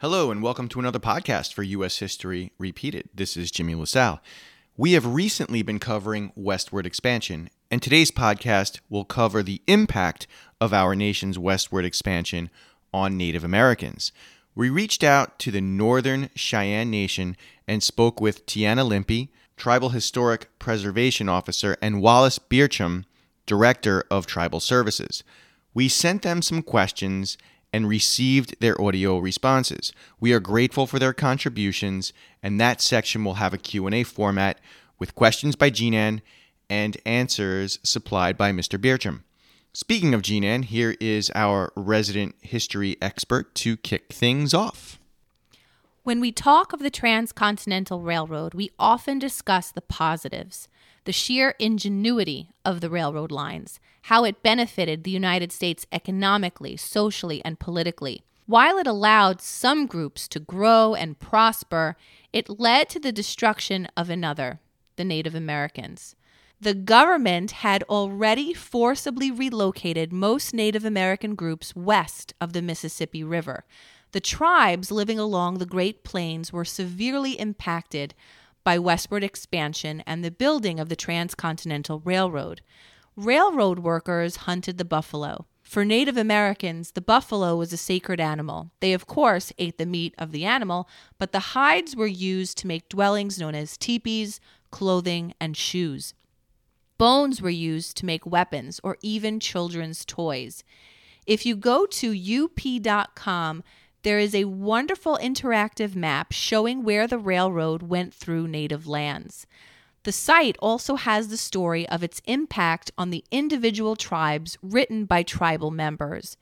Hello, and welcome to another podcast for U.S. History Repeated. This is Jimmy LaSalle. We have recently been covering westward expansion, and today's podcast will cover the impact of our nation's westward expansion on Native Americans. We reached out to the Northern Cheyenne Nation and spoke with Teanna Limpy, Tribal Historic Preservation Officer, and Wallace Bearchum, Director of Tribal Services. We sent them some questions and received their audio responses. We are grateful for their contributions, and that section will have a Q&A format with questions by Jeanan and answers supplied by Mr. Bearchum. Speaking of Jeanan, here is our resident history expert to kick things off. When we talk of the Transcontinental Railroad, we often discuss the positives, the sheer ingenuity of the railroad lines, how it benefited the United States economically, socially, and politically. While it allowed some groups to grow and prosper, it led to the destruction of another, the Native Americans. The government had already forcibly relocated most Native American groups west of the Mississippi River. The tribes living along the Great Plains were severely impacted by westward expansion and the building of the Transcontinental Railroad. Railroad workers hunted the buffalo. For Native Americans, the buffalo was a sacred animal. They, of course, ate the meat of the animal, but the hides were used to make dwellings known as teepees, clothing, and shoes. Bones were used to make weapons or even children's toys. If you go to up.com, there is a wonderful interactive map showing where the railroad went through native lands. The site also has the story of its impact on the individual tribes written by tribal members.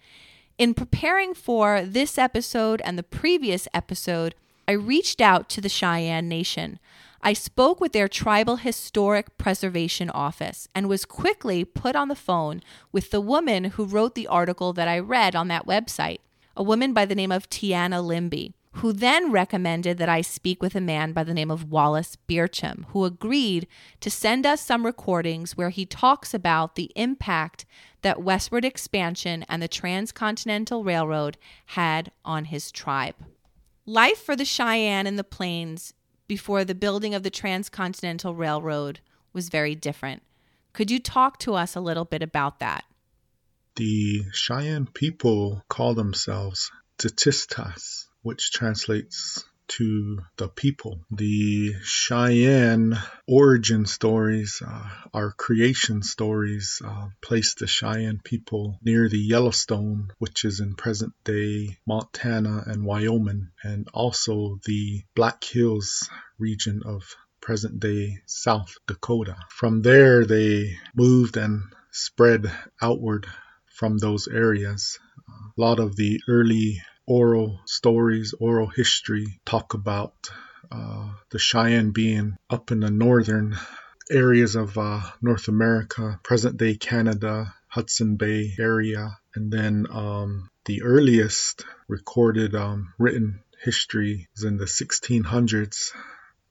In preparing for this episode and the previous episode, I reached out to the Cheyenne Nation. I spoke with their Tribal Historic Preservation Office and was quickly put on the phone with the woman who wrote the article that I read on that website, a woman by the name of Teanna Limpy who then recommended that I speak with a man by the name of Wallace Bearchum, who agreed to send us some recordings where he talks about the impact that westward expansion and the Transcontinental Railroad had on his tribe. Life for the Cheyenne in the plains before the building of the Transcontinental Railroad was very different. Could you talk to us a little bit about that? The Cheyenne people call themselves Tzitzis which translates to the people. The Cheyenne origin stories, uh, our creation stories, uh, place the Cheyenne people near the Yellowstone, which is in present day Montana and Wyoming, and also the Black Hills region of present day South Dakota. From there, they moved and spread outward from those areas. A lot of the early oral stories, oral history talk about uh, the Cheyenne being up in the northern areas of uh, North America, present day Canada, Hudson Bay area, and then um, the earliest recorded um, written history is in the 1600s.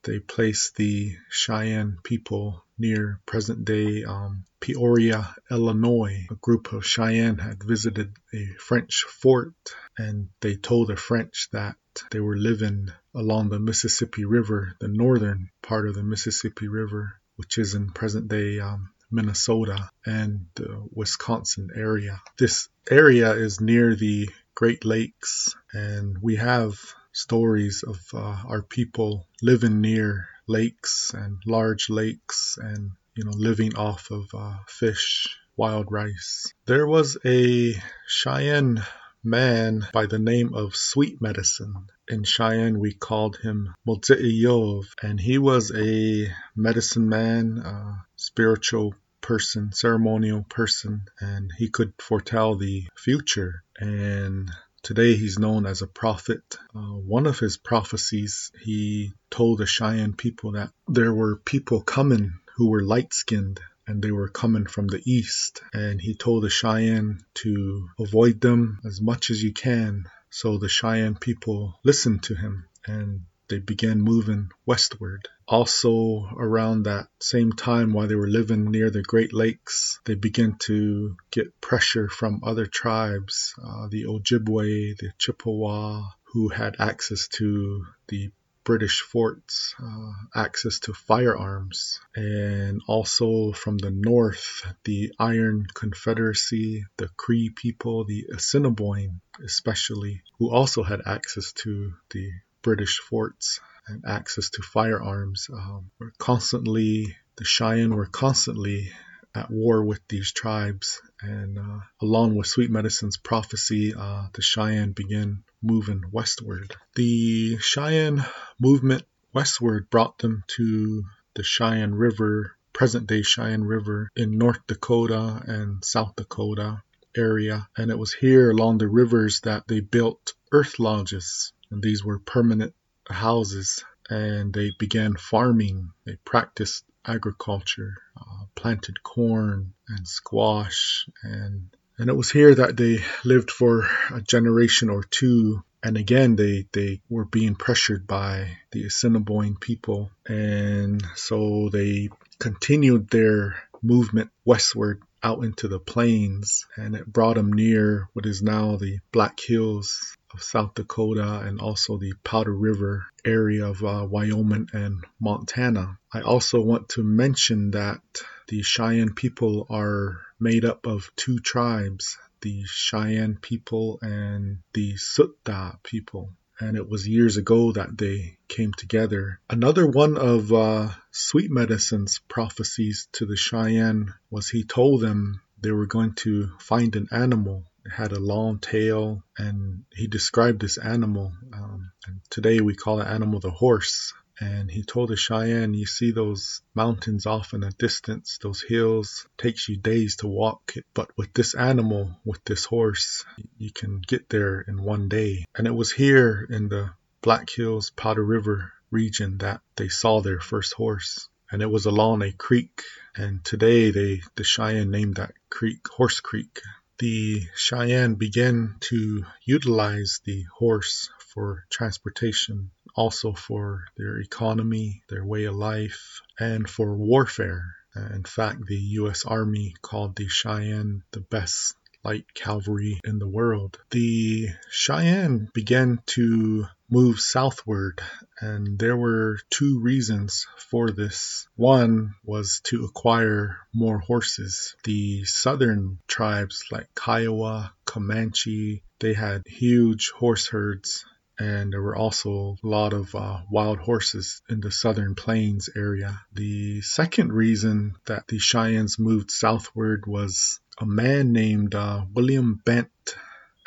They place the Cheyenne people near present day um, Peoria, Illinois. A group of Cheyenne had visited a French fort and they told the French that they were living along the Mississippi River, the northern part of the Mississippi River, which is in present day um, Minnesota and Wisconsin area. This area is near the Great Lakes, and we have stories of uh, our people living near lakes and large lakes and you know living off of uh, fish wild rice there was a cheyenne man by the name of Sweet Medicine. In Cheyenne, we called him Motsi'iyov, and he was a medicine man, a spiritual person, ceremonial person, and he could foretell the future. And Today he's known as a prophet. Uh, one of his prophecies, he told the Cheyenne people that there were people coming who were light skinned and they were coming from the east. And he told the Cheyenne to avoid them as much as you can. So the Cheyenne people listened to him and they began moving westward. Also, around that same time, while they were living near the Great Lakes, they began to get pressure from other tribes, uh, the Ojibwe, the Chippewa, who had access to the British forts, uh, access to firearms, and also from the north, the Iron Confederacy, the Cree people, the Assiniboine especially, who also had access to the British forts and access to firearms. Um, were constantly, the Cheyenne were constantly at war with these tribes. And uh, along with Sweet Medicine's prophecy, uh, the Cheyenne began moving westward. The Cheyenne movement westward brought them to the Cheyenne River, present day Cheyenne River in North Dakota and South Dakota area. And it was here along the rivers that they built earth lodges. And these were permanent houses. And they began farming. They practiced agriculture, uh, planted corn and squash and and it was here that they lived for a generation or two. And again, they, they were being pressured by the Assiniboine people. And so they continued their movement westward out into the plains. And it brought them near what is now the Black Hills of South Dakota and also the Powder River area of uh, Wyoming and Montana. I also want to mention that the Cheyenne people are made up of two tribes, the Cheyenne people and the Sutda people. And it was years ago that they came together. Another one of uh, Sweet Medicine's prophecies to the Cheyenne was he told them they were going to find an animal had a long tail, and he described this animal. Um, today we call the animal the horse and he told the Cheyenne, you see those mountains off in a distance, those hills, takes you days to walk, but with this animal, with this horse, you can get there in one day. And it was here in the Black Hills Powder River region that they saw their first horse. And it was along a creek, and today they the Cheyenne named that creek Horse Creek. The Cheyenne began to utilize the horse for transportation also for their economy, their way of life, and for warfare. Uh, in fact, the U.S. Army called the Cheyenne the best light cavalry in the world. The Cheyenne began to move southward, and there were two reasons for this. One was to acquire more horses. The southern tribes like Kiowa, Comanche, they had huge horse herds and there were also a lot of uh, wild horses in the southern plains area. The second reason that the Cheyennes moved southward was a man named uh, William Bent,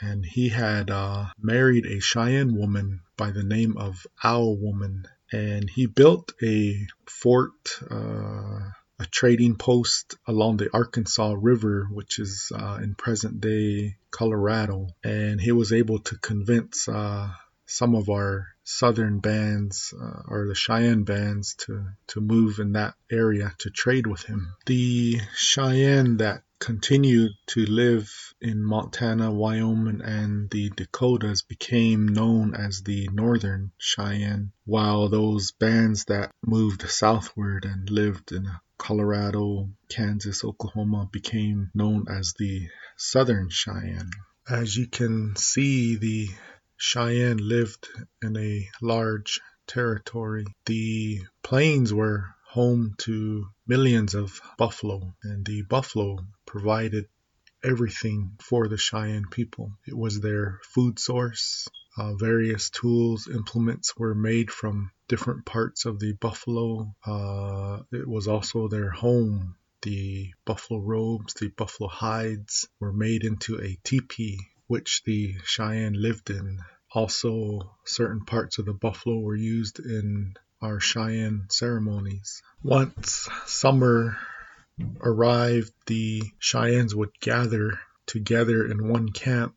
and he had uh, married a Cheyenne woman by the name of Owl Woman, and he built a fort. Uh, a trading post along the Arkansas River, which is uh, in present day Colorado. And he was able to convince uh, some of our southern bands uh, or the Cheyenne bands to, to move in that area to trade with him. The Cheyenne that continued to live in Montana, Wyoming, and the Dakotas became known as the Northern Cheyenne, while those bands that moved southward and lived in Colorado, Kansas, Oklahoma became known as the Southern Cheyenne. As you can see, the Cheyenne lived in a large territory. The plains were home to millions of buffalo, and the buffalo provided everything for the Cheyenne people. It was their food source. Uh, various tools, implements were made from different parts of the buffalo. Uh, it was also their home. The buffalo robes, the buffalo hides were made into a teepee which the Cheyenne lived in. Also, certain parts of the buffalo were used in our Cheyenne ceremonies. Once summer arrived, the Cheyennes would gather together in one camp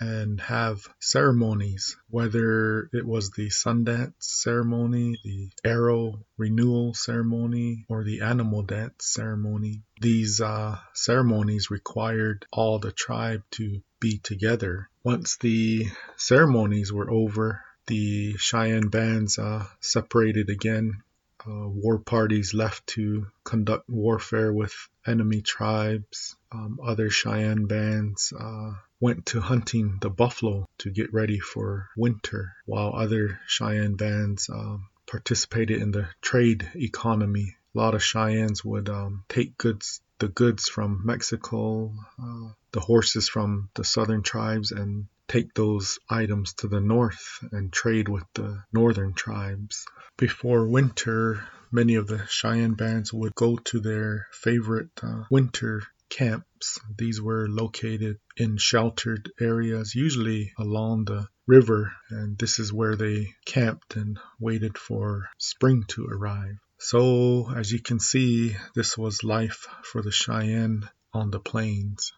and have ceremonies, whether it was the Sundance ceremony, the arrow renewal ceremony, or the animal dance ceremony. These uh, ceremonies required all the tribe to be together. Once the ceremonies were over, the Cheyenne bands uh, separated again. Uh, war parties left to conduct warfare with enemy tribes. Um, other Cheyenne bands uh, went to hunting the buffalo to get ready for winter, while other Cheyenne bands um, participated in the trade economy. A lot of Cheyennes would um, take goods, the goods from Mexico, uh, the horses from the southern tribes, and take those items to the north and trade with the northern tribes. Before winter, many of the Cheyenne bands would go to their favorite uh, winter camps. These were located in sheltered areas, usually along the river, and this is where they camped and waited for spring to arrive. So, as you can see, this was life for the Cheyenne on the plains.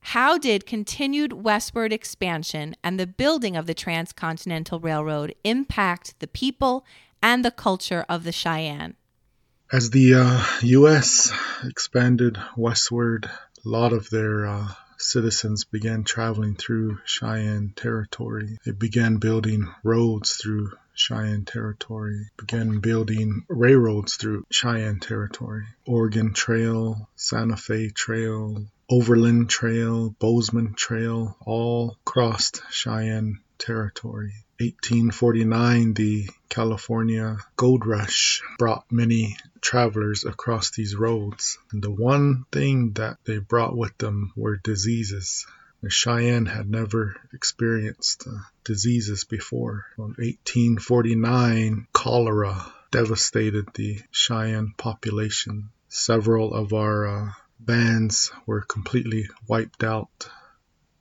How did continued westward expansion and the building of the Transcontinental Railroad impact the people and the culture of the Cheyenne? As the uh, U.S. expanded westward, a lot of their uh, citizens began traveling through Cheyenne territory. They began building roads through Cheyenne territory, began building railroads through Cheyenne territory. Oregon Trail, Santa Fe Trail, Overland Trail, Bozeman Trail, all crossed Cheyenne territory. 1849, the California Gold Rush brought many travelers across these roads. And the one thing that they brought with them were diseases. The Cheyenne had never experienced uh, diseases before. In 1849, cholera devastated the Cheyenne population. Several of our uh, bands were completely wiped out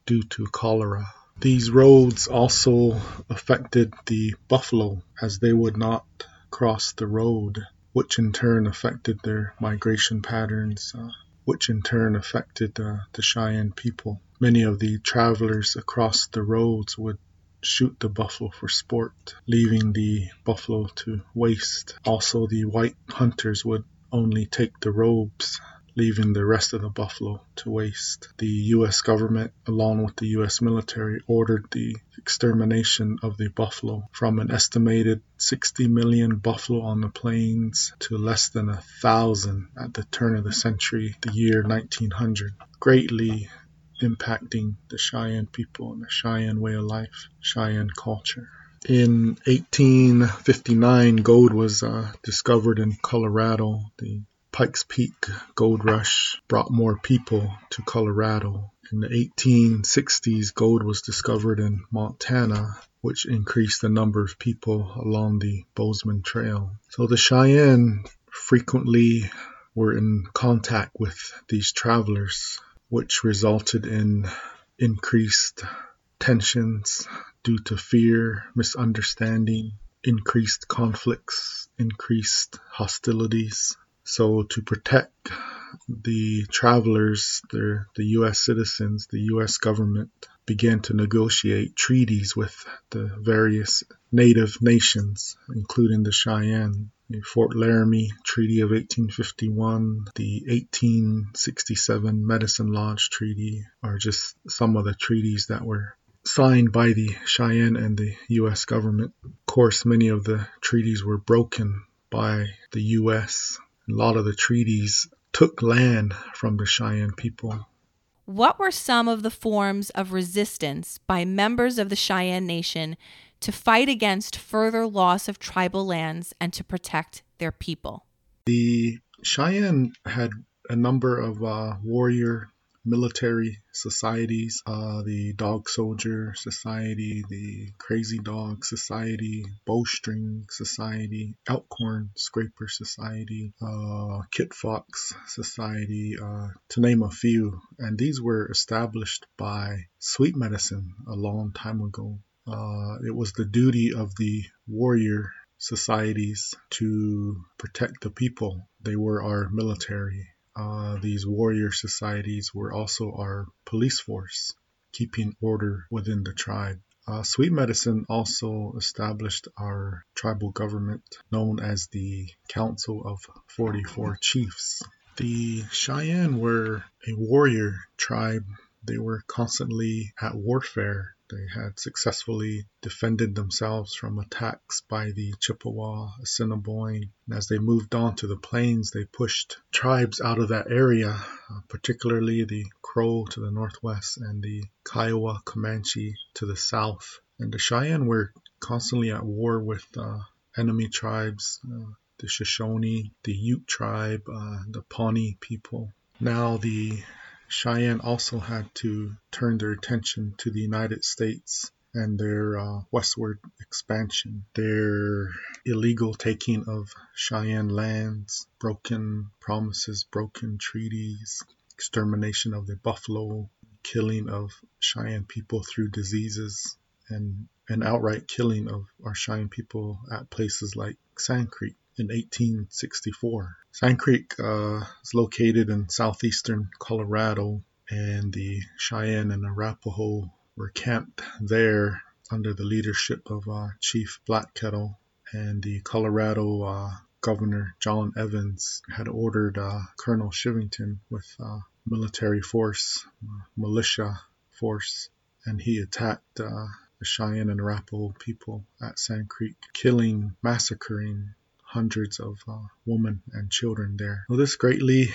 due to cholera. These roads also affected the buffalo as they would not cross the road, which in turn affected their migration patterns, uh, which in turn affected uh, the Cheyenne people. Many of the travelers across the roads would shoot the buffalo for sport, leaving the buffalo to waste. Also, the white hunters would only take the robes leaving the rest of the buffalo to waste. The U.S. government, along with the U.S. military, ordered the extermination of the buffalo from an estimated 60 million buffalo on the plains to less than a thousand at the turn of the century, the year 1900, greatly impacting the Cheyenne people and the Cheyenne way of life, Cheyenne culture. In 1859, gold was uh, discovered in Colorado. The Pikes Peak Gold Rush brought more people to Colorado. In the 1860s, gold was discovered in Montana, which increased the number of people along the Bozeman Trail. So the Cheyenne frequently were in contact with these travelers, which resulted in increased tensions due to fear, misunderstanding, increased conflicts, increased hostilities. So to protect the travelers, the, the U.S. citizens, the U.S. government began to negotiate treaties with the various native nations, including the Cheyenne. The Fort Laramie Treaty of 1851, the 1867 Medicine Lodge Treaty are just some of the treaties that were signed by the Cheyenne and the U.S. government. Of course, many of the treaties were broken by the U.S a lot of the treaties took land from the Cheyenne people. What were some of the forms of resistance by members of the Cheyenne Nation to fight against further loss of tribal lands and to protect their people? The Cheyenne had a number of uh, warrior military societies, uh, the Dog Soldier Society, the Crazy Dog Society, Bowstring Society, Elkhorn Scraper Society, uh, Kit Fox Society, uh, to name a few. And these were established by Sweet Medicine a long time ago. Uh, it was the duty of the warrior societies to protect the people. They were our military uh, these warrior societies were also our police force, keeping order within the tribe. Uh, Sweet Medicine also established our tribal government known as the Council of 44 Chiefs. The Cheyenne were a warrior tribe. They were constantly at warfare They had successfully defended themselves from attacks by the Chippewa, Assiniboine. And as they moved on to the plains, they pushed tribes out of that area, uh, particularly the Crow to the northwest and the Kiowa Comanche to the south. And the Cheyenne were constantly at war with uh, enemy tribes, uh, the Shoshone, the Ute tribe, uh, the Pawnee people. Now the Cheyenne also had to turn their attention to the United States and their uh, westward expansion, their illegal taking of Cheyenne lands, broken promises, broken treaties, extermination of the buffalo, killing of Cheyenne people through diseases, and an outright killing of our Cheyenne people at places like Sand Creek in 1864. Sand Creek uh, is located in southeastern Colorado, and the Cheyenne and Arapaho were camped there under the leadership of uh, Chief Black Kettle, and the Colorado uh, Governor John Evans had ordered uh, Colonel Chivington with uh, military force, uh, militia force, and he attacked uh, the Cheyenne and Arapaho people at Sand Creek, killing, massacring hundreds of uh, women and children there. Well, this greatly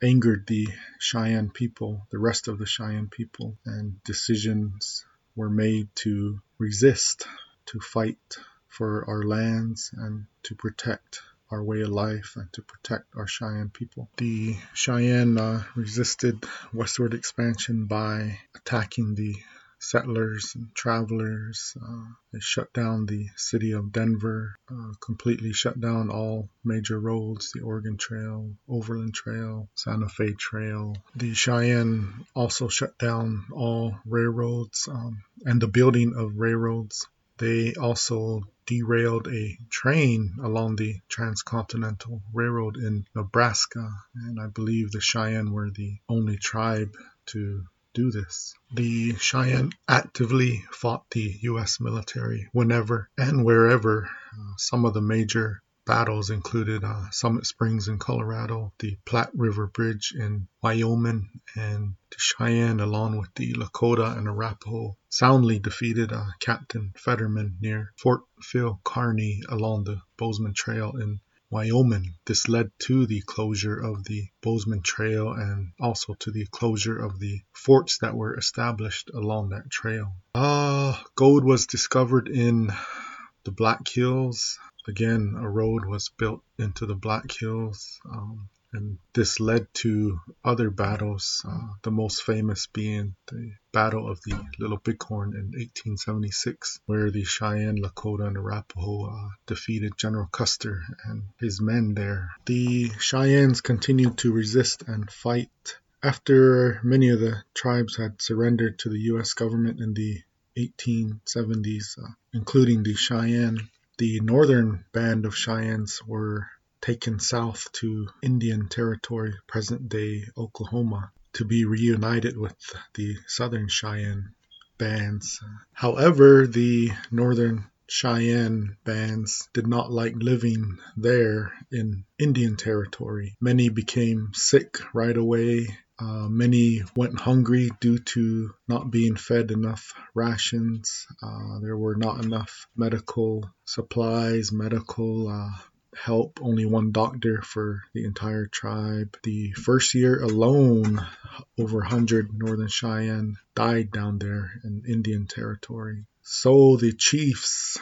angered the Cheyenne people, the rest of the Cheyenne people, and decisions were made to resist, to fight for our lands, and to protect our way of life and to protect our Cheyenne people. The Cheyenne uh, resisted westward expansion by attacking the settlers and travelers. Uh, they shut down the city of Denver, uh, completely shut down all major roads the Oregon Trail, Overland Trail, Santa Fe Trail. The Cheyenne also shut down all railroads um, and the building of railroads. They also derailed a train along the Transcontinental Railroad in Nebraska, and I believe the Cheyenne were the only tribe to do this. The Cheyenne actively fought the U.S. military whenever and wherever. Uh, some of the major battles included uh, Summit Springs in Colorado, the Platte River Bridge in Wyoming, and the Cheyenne, along with the Lakota and Arapaho, soundly defeated uh, Captain Fetterman near Fort Phil Kearny along the Bozeman Trail in Wyoming. This led to the closure of the Bozeman Trail and also to the closure of the forts that were established along that trail. Uh, gold was discovered in the Black Hills. Again, a road was built into the Black Hills. Um, and this led to other battles, uh, the most famous being the Battle of the Little Bighorn in 1876, where the Cheyenne, Lakota, and Arapaho uh, defeated General Custer and his men there. The Cheyennes continued to resist and fight. After many of the tribes had surrendered to the U.S. government in the 1870s, uh, including the Cheyenne, the northern band of Cheyennes were taken south to Indian Territory, present day Oklahoma, to be reunited with the Southern Cheyenne bands. However, the Northern Cheyenne bands did not like living there in Indian Territory. Many became sick right away. Uh, many went hungry due to not being fed enough rations. Uh, there were not enough medical supplies, medical uh, help, only one doctor for the entire tribe. The first year alone, over 100 Northern Cheyenne died down there in Indian Territory. So the chiefs,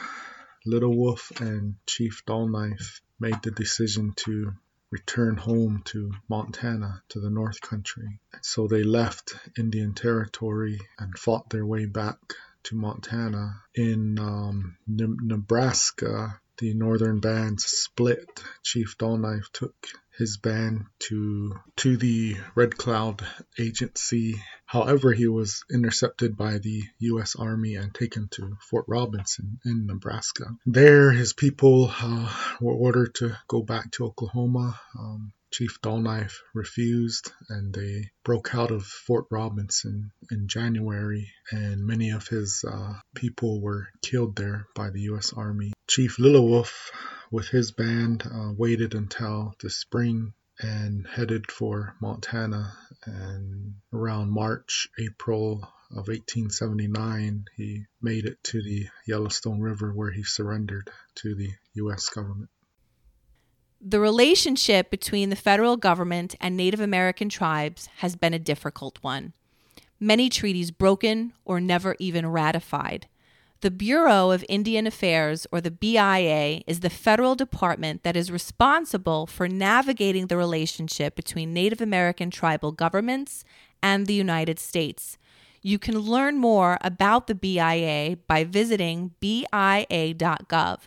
Little Wolf and Chief Dull Knife, made the decision to return home to Montana, to the North Country. So they left Indian Territory and fought their way back to Montana. In um, Nebraska, the northern bands split. Chief Dullknife took his band to to the Red Cloud Agency. However, he was intercepted by the U.S. Army and taken to Fort Robinson in Nebraska. There, his people uh, were ordered to go back to Oklahoma. Um, Chief Dullknife refused, and they broke out of Fort Robinson in January, and many of his uh, people were killed there by the U.S. Army. Chief Wolf, with his band, uh, waited until the spring and headed for Montana. And around March, April of 1879, he made it to the Yellowstone River where he surrendered to the U.S. government. The relationship between the federal government and Native American tribes has been a difficult one. Many treaties broken or never even ratified. The Bureau of Indian Affairs, or the BIA, is the federal department that is responsible for navigating the relationship between Native American tribal governments and the United States. You can learn more about the BIA by visiting BIA.gov.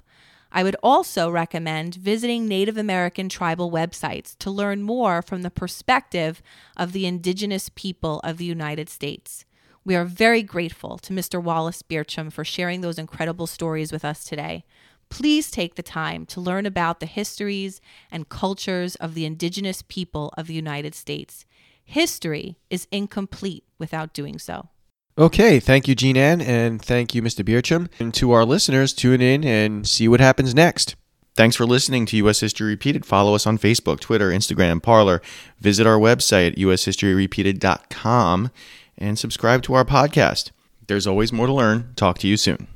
I would also recommend visiting Native American tribal websites to learn more from the perspective of the indigenous people of the United States. We are very grateful to Mr. Wallace Bearchum for sharing those incredible stories with us today. Please take the time to learn about the histories and cultures of the indigenous people of the United States. History is incomplete without doing so. Okay, thank you, Jean Ann, and thank you, Mr. Bearchum. And to our listeners, tune in and see what happens next. Thanks for listening to U.S. History Repeated. Follow us on Facebook, Twitter, Instagram, Parler. Visit our website at ushistoryrepeated.com and subscribe to our podcast. There's always more to learn. Talk to you soon.